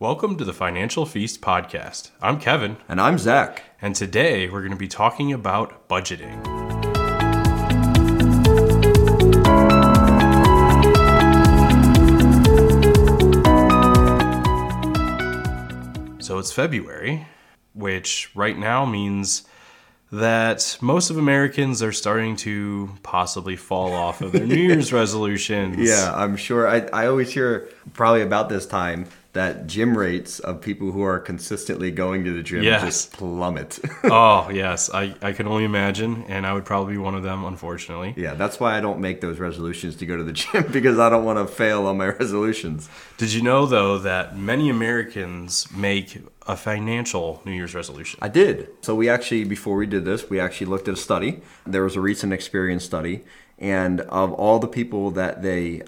Welcome to the Financial Feast podcast. I'm Kevin, And I'm Zach. and today we're going to be talking about budgeting. So it's February, which right now means that most of Americans are starting to possibly fall off of their New Year's resolutions. Yeah, I'm sure. I, I always hear probably about this time that gym rates of people who are consistently going to the gym Yes. just plummet. oh, yes. I, I can only imagine, and I would probably be one of them, unfortunately. yeah, that's why I don't make those resolutions to go to the gym because I don't want to fail on my resolutions. Did you know, though, that many Americans make a financial New Year's resolution? I did. So we actually, before we did this, we actually looked at a study. There was a recent Experian study, and of all the people that they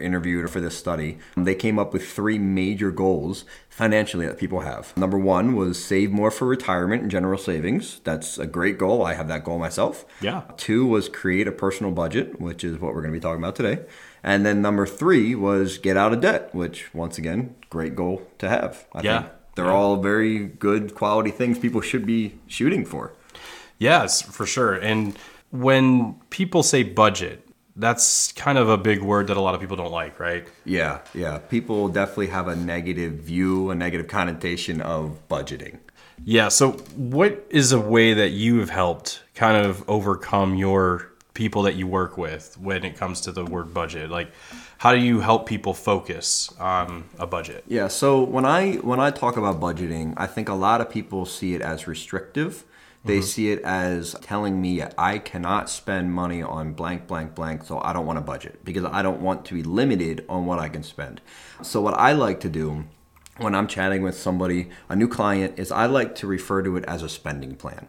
interviewed for this study, they came up with three major goals financially that people have. Number one was save more for retirement and general savings. That's a great goal. I have that goal myself. Yeah. Two was create a personal budget, which is what we're going to be talking about today. And then number three was get out of debt, which once again, great goal to have. I Yeah. think they're Yeah. all very good quality things people should be shooting for. Yes, for sure. And when people say budget, that's kind of a big word that a lot of people don't like, right? Yeah, yeah. People definitely have a negative view, a negative connotation of budgeting. Yeah. So, what is a way that you have helped kind of overcome your people that you work with when it comes to the word budget? Like, how do you help people focus on a budget? Yeah, so when I when I talk about budgeting, I think a lot of people see it as restrictive. They mm-hmm. see it as telling me I cannot spend money on blank blank blank, so I don't want to budget because I don't want to be limited on what I can spend. So what I like to do when I'm chatting with somebody, a new client, is I like to refer to it as a spending plan.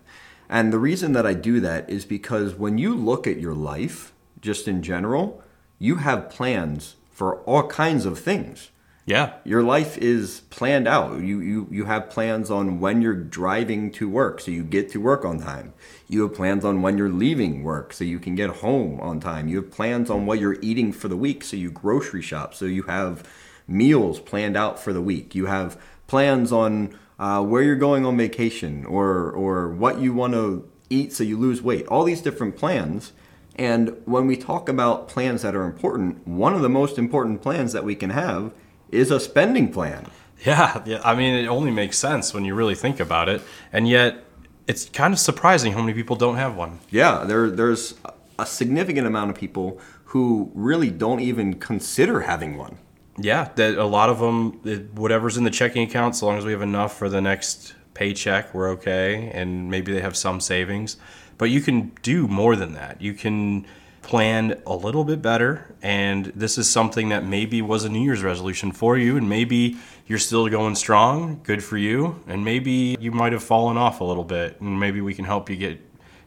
And the reason that I do that is because when you look at your life, just in general, you have plans for all kinds of things. Yeah. Your life is planned out. You, you you have plans on when you're driving to work so you get to work on time. You have plans on when you're leaving work so you can get home on time. You have plans on what you're eating for the week so you grocery shop so you have meals planned out for the week. You have plans on uh, where you're going on vacation or or what you want to eat so you lose weight. All these different plans. And when we talk about plans that are important, one of the most important plans that we can have is a spending plan. Yeah, yeah. I mean, it only makes sense when you really think about it, and yet it's kind of surprising how many people don't have one. Yeah, there there's a significant amount of people who really don't even consider having one. Yeah, that a lot of them, it- whatever's in the checking account, so long as we have enough for the next paycheck, we're okay, and maybe they have some savings. But you can do more than that. You can plan a little bit better, and this is something that maybe was a New Year's resolution for you, and maybe you're still going strong. Good for you, and maybe you might have fallen off a little bit, and maybe we can help you get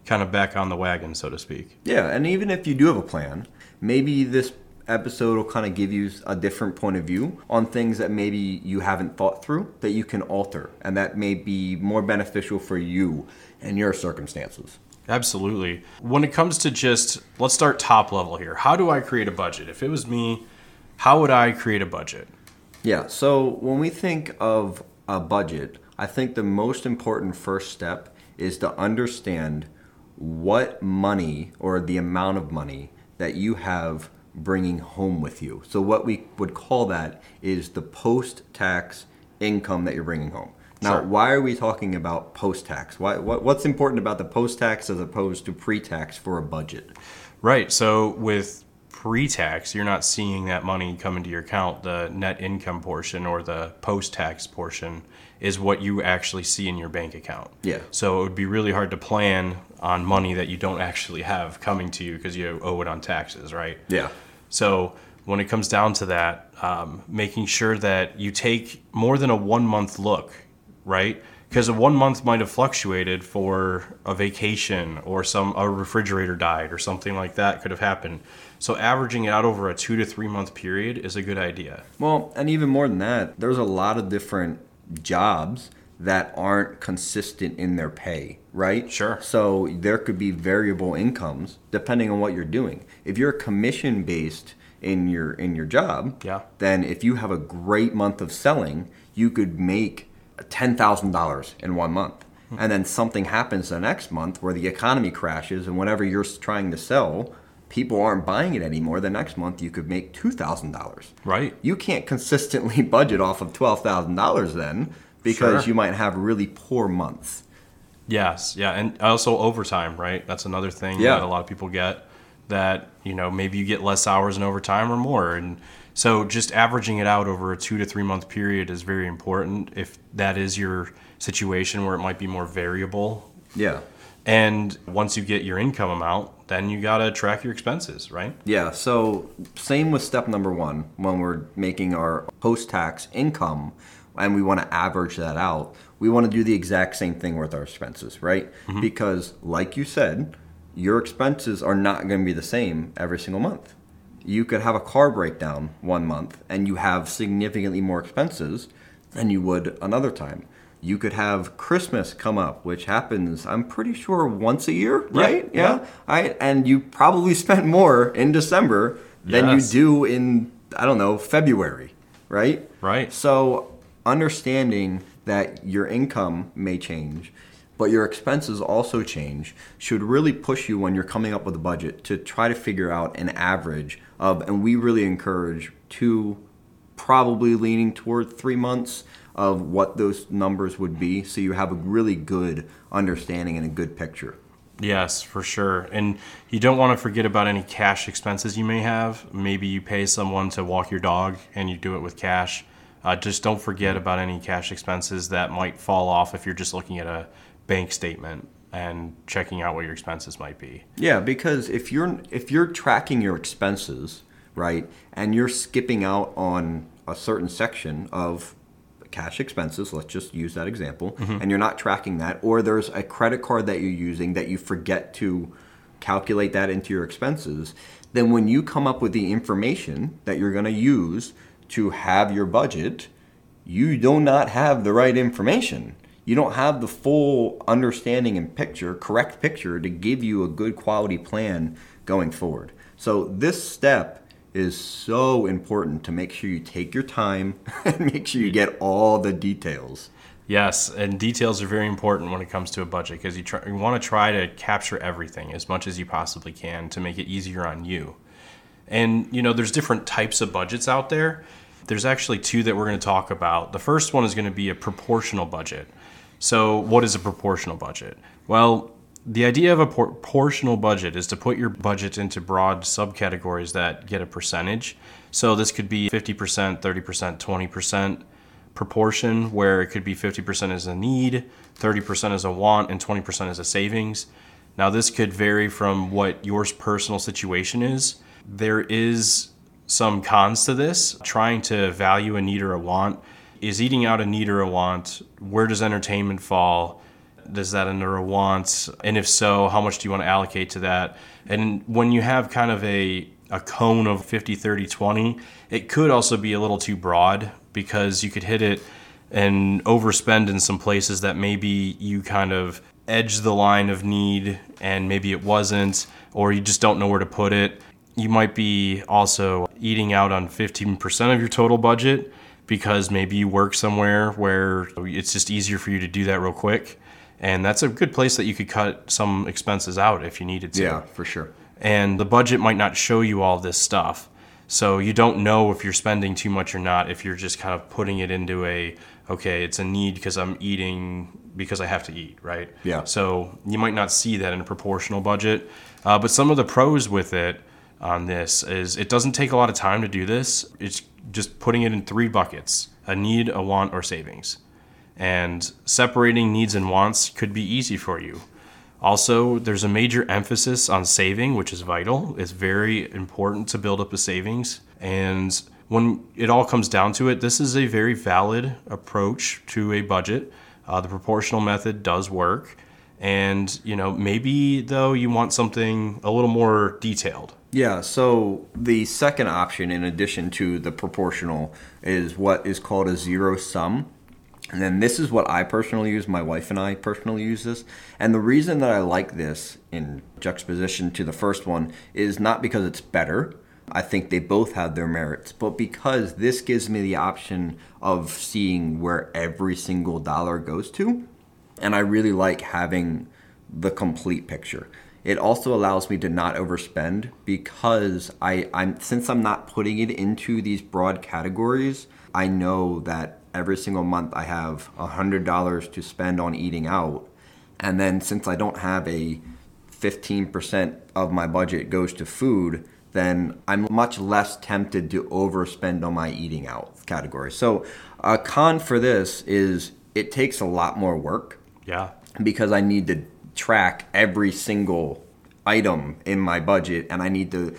kind of back on the wagon, so to speak. Yeah, and even if you do have a plan, maybe this episode will kind of give you a different point of view on things that maybe you haven't thought through that you can alter and that may be more beneficial for you and your circumstances. Absolutely. When it comes to just, let's start top level here. How do I create a budget? If it was me, how would I create a budget? Yeah, so when we think of a budget, I think the most important first step is to understand what money or the amount of money that you have bringing home with you. So, what we would call that is the post tax income that you're bringing home. Now, Sure. why are we talking about post tax? Why, what, what's important about the post tax as opposed to pre tax for a budget? Right. So with pre tax, you're not seeing that money come into your account. The net income portion or the post tax portion is what you actually see in your bank account. Yeah. So it would be really hard to plan on money that you don't actually have coming to you because you owe it on taxes, right? Yeah. So when it comes down to that, um, making sure that you take more than a one month look, right? Because a one month might have fluctuated for a vacation or some a refrigerator died or something like that could have happened. So averaging it out over a two to three month period is a good idea. Well, and even more than that, there's a lot of different jobs that aren't consistent in their pay, right? Sure. So there could be variable incomes depending on what you're doing. If you're commission based in your in your job, Yeah. then if you have a great month of selling, you could make $10,000 in one month. And then something happens the next month where the economy crashes and whatever you're trying to sell, people aren't buying it anymore. The next month you could make $2,000. Right. You can't consistently budget off of $12,000 then because Sure. you might have really poor months. Yes, yeah, and also overtime, right? That's another thing Yeah. that a lot of people get. That you know maybe you get less hours in overtime or more, and so just averaging it out over a two to three month period is very important. If that is your situation where it might be more variable, Yeah. and once you get your income amount, then you gotta track your expenses, right? Yeah, so same with step number one when we're making our post tax income and we want to average that out. We want to do the exact same thing with our expenses, right? Mm-hmm. Because, like you said, your expenses are not going to be the same every single month. You could have a car breakdown one month and you have significantly more expenses than you would another time. You could have Christmas come up, which happens, I'm pretty sure, once a year, right? yeah. I, and you probably spent more in December than Yes. you do in, I don't know, February, right? Right. So understanding that your income may change, but your expenses also change, should really push you when you're coming up with a budget to try to figure out an average of, and we really encourage two, probably leaning toward three months of what those numbers would be, so you have a really good understanding and a good picture. Yes, for sure. And you don't want to forget about any cash expenses you may have. Maybe you pay someone to walk your dog and you do it with cash. Uh, just don't forget about any cash expenses that might fall off if you're just looking at a bank statement and checking out what your expenses might be. Yeah, because if you're if you're tracking your expenses, right, and you're skipping out on a certain section of cash expenses, let's just use that example, mm-hmm. and you're not tracking that, or there's a credit card that you're using that you forget to calculate that into your expenses, then when you come up with the information that you're going to use to have your budget, you do not have the right information. You don't have the full understanding and picture, correct picture, to give you a good quality plan going forward. So, this step is so important to make sure you take your time and make sure you get all the details. Yes, and details are very important when it comes to a budget because you, you want to try to capture everything as much as you possibly can to make it easier on you. And you know, there's different types of budgets out there. There's actually two that we're going to talk about. The first one is going to be a proportional budget. So, what is a proportional budget? Well, the idea of a proportional budget is to put your budget into broad subcategories that get a percentage. So, this could be 50%, 30%, 20% proportion, where it could be 50% is a need, 30% is a want, and 20% is a savings. Now, this could vary from what your personal situation is. There is some cons to this. Trying to value a need or a want. Is eating out a need or a want? Where does entertainment fall? Does that under a want? And if so, how much do you want to allocate to that? And when you have kind of a, a cone of 50, 30, 20, it could also be a little too broad because you could hit it and overspend in some places that maybe you kind of edge the line of need and maybe it wasn't, or you just don't know where to put it. You might be also eating out on 15% of your total budget because maybe you work somewhere where it's just easier for you to do that real quick. And that's a good place that you could cut some expenses out if you needed to. Yeah, for sure. And the budget might not show you all this stuff. So you don't know if you're spending too much or not if you're just kind of putting it into a okay, it's a need because I'm eating because I have to eat, right? Yeah. So you might not see that in a proportional budget. Uh, but some of the pros with it on this is it doesn't take a lot of time to do this. It's just putting it in three buckets a need, a want, or savings. And separating needs and wants could be easy for you. Also, there's a major emphasis on saving, which is vital. It's very important to build up a savings. And when it all comes down to it, this is a very valid approach to a budget. Uh, the proportional method does work. And, you know, maybe though you want something a little more detailed. Yeah, so the second option, in addition to the proportional, is what is called a zero sum. And then this is what I personally use. My wife and I personally use this. And the reason that I like this in juxtaposition to the first one is not because it's better, I think they both have their merits. But because this gives me the option of seeing where every single dollar goes to, and I really like having the complete picture. It also allows me to not overspend because I, I'm since I'm not putting it into these broad categories, I know that every single month I have hundred dollars to spend on eating out. And then since I don't have a 15% of my budget goes to food, then I'm much less tempted to overspend on my eating out category. So, a con for this is it takes a lot more work. Yeah. Because I need to track every single item in my budget and I need to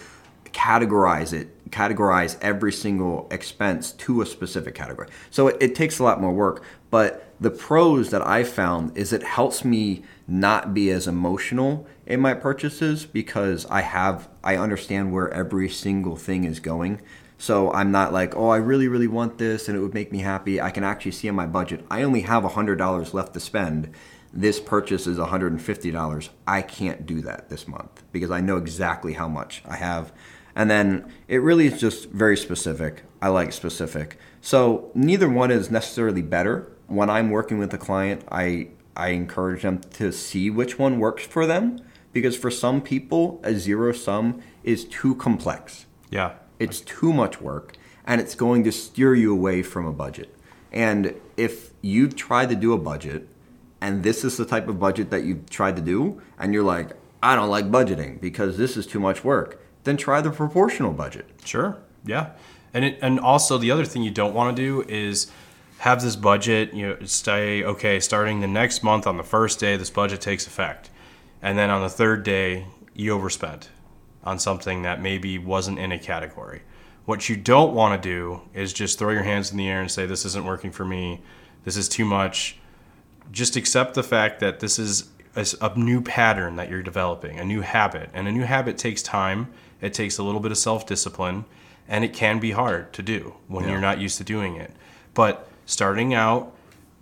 categorize it, categorize every single expense to a specific category. So it, it, takes a lot more work. But the pros that I found is it helps me not be as emotional in my purchases because I have I understand where every single thing is going. So I'm not like, oh, I really, really want this and it would make me happy. I can actually see in my budget, I only have $100 left to spend this purchase is $150. I can't do that this month because I know exactly how much I have. And then it really is just very specific. I like specific. So neither one is necessarily better. When I'm working with a client, I I encourage them to see which one works for them because for some people a zero sum is too complex. Yeah. It's too much work and it's going to steer you away from a budget. And if you've tried to do a budget and this is the type of budget that you've tried to do, and you're like, I don't like budgeting because this is too much work, then try the proportional budget. Sure. Yeah. And it, and also the other thing you don't want to do is have this budget, you know, stay okay, starting the next month on the first day this budget takes effect. And then on the third day you overspent on something that maybe wasn't in a category. What you don't want to do is just throw your hands in the air and say this isn't working for me. This is too much just accept the fact that this is a, a, new pattern that you're developing, a new habit. And a new habit takes time, it takes a little bit of self discipline, and it can be hard to do when yeah. you're not used to doing it. But starting out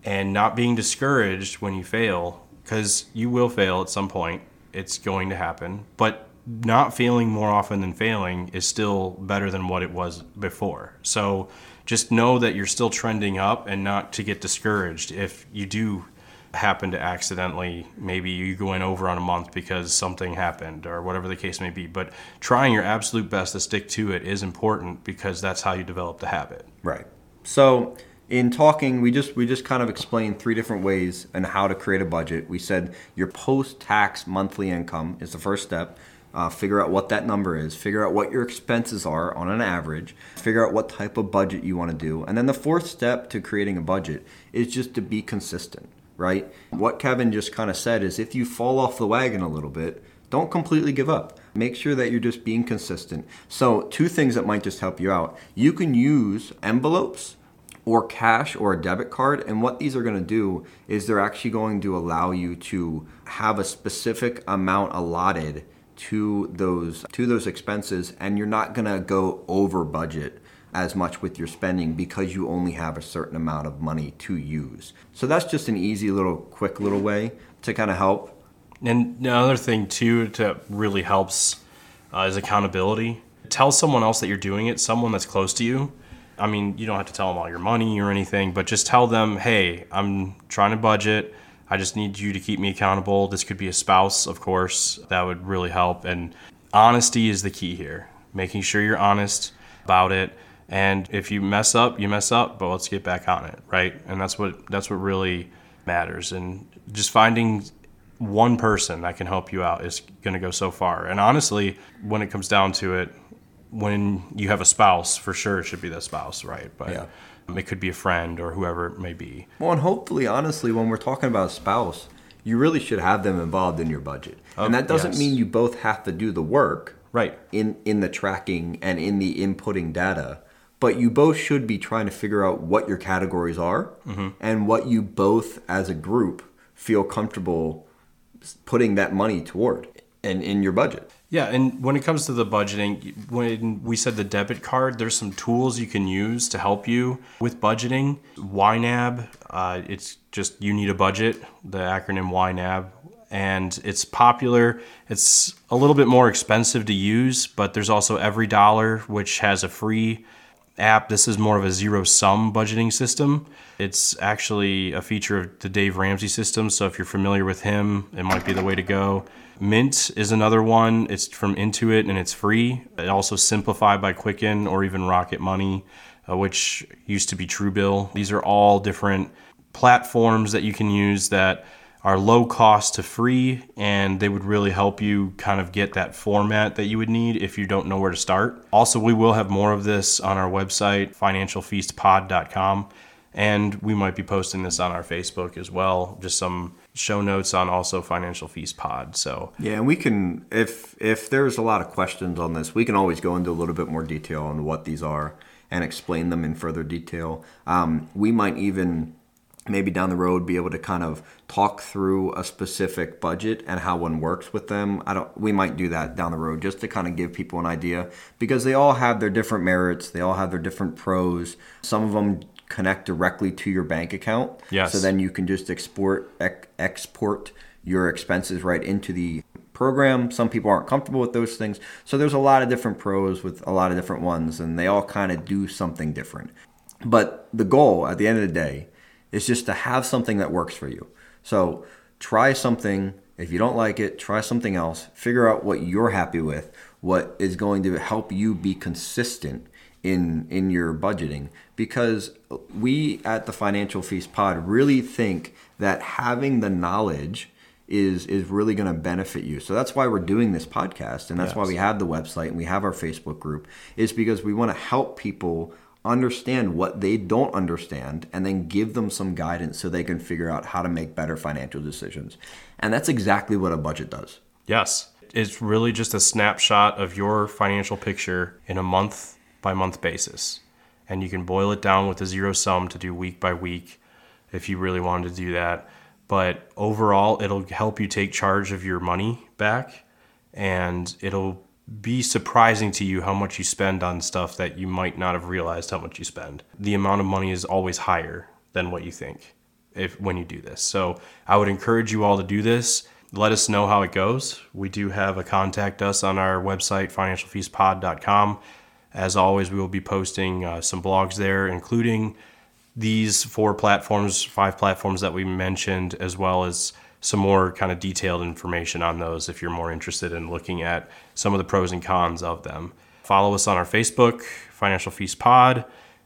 and not being discouraged when you fail, because you will fail at some point, it's going to happen. But not failing more often than failing is still better than what it was before. So just know that you're still trending up and not to get discouraged if you do happen to accidentally maybe you go in over on a month because something happened or whatever the case may be. But trying your absolute best to stick to it is important because that's how you develop the habit. Right. So in talking we just we just kind of explained three different ways and how to create a budget. We said your post-tax monthly income is the first step. Uh, figure out what that number is, figure out what your expenses are on an average, figure out what type of budget you want to do. And then the fourth step to creating a budget is just to be consistent right? What Kevin just kind of said is if you fall off the wagon a little bit, don't completely give up. Make sure that you're just being consistent. So, two things that might just help you out. You can use envelopes or cash or a debit card. And what these are going to do is they're actually going to allow you to have a specific amount allotted to those to those expenses and you're not going to go over budget as much with your spending because you only have a certain amount of money to use. So that's just an easy little quick little way to kind of help. And another thing too to really helps uh, is accountability. Tell someone else that you're doing it, someone that's close to you. I mean, you don't have to tell them all your money or anything, but just tell them, "Hey, I'm trying to budget. I just need you to keep me accountable." This could be a spouse, of course. That would really help. And honesty is the key here. Making sure you're honest about it and if you mess up, you mess up, but let's get back on it, right? And that's what that's what really matters. And just finding one person that can help you out is going to go so far. And honestly, when it comes down to it, when you have a spouse, for sure it should be the spouse, right? But yeah. it could be a friend or whoever it may be. Well, and hopefully, honestly, when we're talking about a spouse, you really should have them involved in your budget. Oh, and that doesn't yes. mean you both have to do the work. Right. In in the tracking and in the inputting data but you both should be trying to figure out what your categories are mm-hmm. and what you both as a group feel comfortable putting that money toward and in your budget. Yeah, and when it comes to the budgeting, when we said the debit card, there's some tools you can use to help you with budgeting. YNAB, uh, it's just you need a budget, the acronym YNAB, and it's popular. It's a little bit more expensive to use, but there's also Every Dollar, which has a free app. This is more of a zero sum budgeting system. It's actually a feature of the Dave Ramsey system, so if you're familiar with him, it might be the way to go. Mint is another one. It's from Intuit and it's free. It also Simplifi by Quicken or even Rocket Money, uh, which used to be Truebill. These are all different platforms that you can use that are low cost to free and they would really help you kind of get that format that you would need if you don't know where to start. Also, we will have more of this on our website, financialfeastpod.com, and we might be posting this on our Facebook as well, just some show notes on also Financial Feast Pod. So, yeah, and we can if if there's a lot of questions on this, we can always go into a little bit more detail on what these are and explain them in further detail. Um, we might even maybe down the road be able to kind of talk through a specific budget and how one works with them. I don't we might do that down the road just to kind of give people an idea because they all have their different merits they all have their different pros. Some of them connect directly to your bank account. Yes. so then you can just export ec- export your expenses right into the program. Some people aren't comfortable with those things. So there's a lot of different pros with a lot of different ones and they all kind of do something different. But the goal at the end of the day is just to have something that works for you. So try something. If you don't like it, try something else. Figure out what you're happy with, what is going to help you be consistent in in your budgeting because we at the Financial Feast Pod really think that having the knowledge is is really going to benefit you. So that's why we're doing this podcast and that's yes. why we have the website and we have our Facebook group is because we want to help people understand what they don't understand and then give them some guidance so they can figure out how to make better financial decisions. And that's exactly what a budget does. Yes. It's really just a snapshot of your financial picture in a month by month basis. And you can boil it down with a zero sum to do week by week if you really wanted to do that. But overall, it'll help you take charge of your money back and it'll be surprising to you how much you spend on stuff that you might not have realized how much you spend. The amount of money is always higher than what you think if when you do this. So I would encourage you all to do this. Let us know how it goes. We do have a contact us on our website financialfeastpod.com. As always, we will be posting uh, some blogs there, including these four platforms, five platforms that we mentioned, as well as some more kind of detailed information on those if you're more interested in looking at some of the pros and cons of them. Follow us on our Facebook, Financial Feast Pod,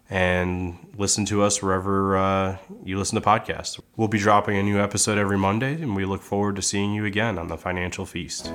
and listen to us wherever uh, you listen to podcasts. We'll be dropping a new episode every Monday, and we look forward to seeing you again on the Financial Feast.